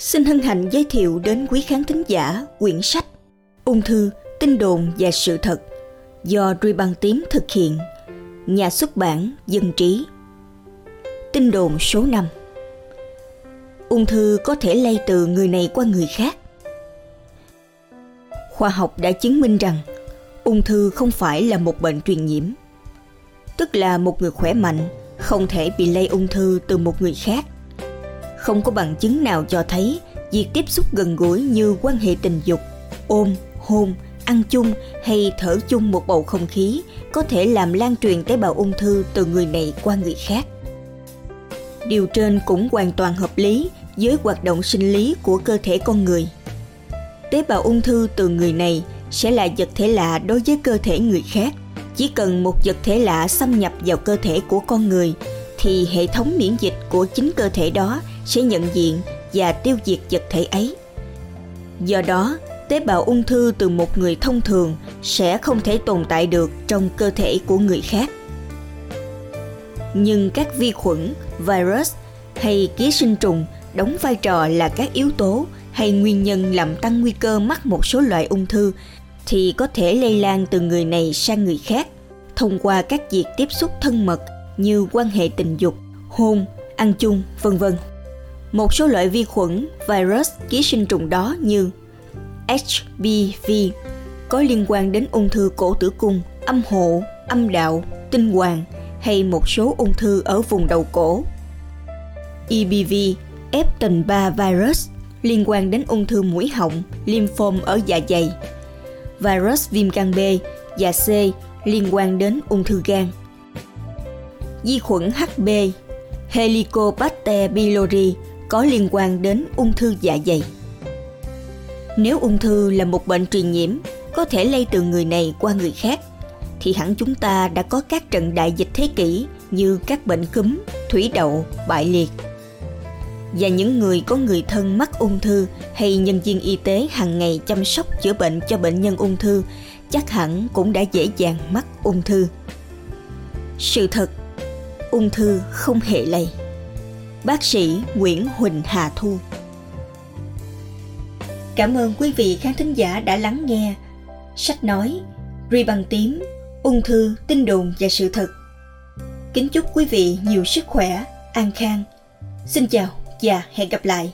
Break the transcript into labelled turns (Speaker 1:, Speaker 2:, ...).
Speaker 1: Xin hân hạnh giới thiệu đến quý khán thính giả quyển sách Ung thư, tin đồn và sự thật do Ruy Băng Tím thực hiện, nhà xuất bản Dân Trí. Tin đồn số 5 Ung thư có thể lây từ người này qua người khác. Khoa học đã chứng minh rằng ung thư không phải là một bệnh truyền nhiễm. Tức là một người khỏe mạnh không thể bị lây ung thư từ một người khác – không có bằng chứng nào cho thấy việc tiếp xúc gần gũi như quan hệ tình dục, ôm, hôn, ăn chung hay thở chung một bầu không khí có thể làm lan truyền tế bào ung thư từ người này qua người khác. Điều trên cũng hoàn toàn hợp lý với hoạt động sinh lý của cơ thể con người. Tế bào ung thư từ người này sẽ là vật thể lạ đối với cơ thể người khác. Chỉ cần một vật thể lạ xâm nhập vào cơ thể của con người thì hệ thống miễn dịch của chính cơ thể đó sẽ nhận diện và tiêu diệt vật thể ấy. Do đó, tế bào ung thư từ một người thông thường sẽ không thể tồn tại được trong cơ thể của người khác. Nhưng các vi khuẩn, virus hay ký sinh trùng đóng vai trò là các yếu tố hay nguyên nhân làm tăng nguy cơ mắc một số loại ung thư thì có thể lây lan từ người này sang người khác thông qua các việc tiếp xúc thân mật như quan hệ tình dục, hôn, ăn chung, vân vân. Một số loại vi khuẩn, virus, ký sinh trùng đó như HPV có liên quan đến ung thư cổ tử cung, âm hộ, âm đạo, tinh hoàng hay một số ung thư ở vùng đầu cổ. EBV, Epstein 3 virus liên quan đến ung thư mũi họng, lymphom ở dạ dày. Virus viêm gan B và C liên quan đến ung thư gan vi khuẩn HB Helicobacter pylori có liên quan đến ung thư dạ dày. Nếu ung thư là một bệnh truyền nhiễm có thể lây từ người này qua người khác thì hẳn chúng ta đã có các trận đại dịch thế kỷ như các bệnh cúm, thủy đậu, bại liệt. Và những người có người thân mắc ung thư hay nhân viên y tế hàng ngày chăm sóc chữa bệnh cho bệnh nhân ung thư chắc hẳn cũng đã dễ dàng mắc ung thư. Sự thật ung thư không hề lây. Bác sĩ Nguyễn Huỳnh Hà Thu Cảm ơn quý vị khán thính giả đã lắng nghe sách nói Ri bằng tím, ung thư, tin đồn và sự thật. Kính chúc quý vị nhiều sức khỏe, an khang. Xin chào và hẹn gặp lại.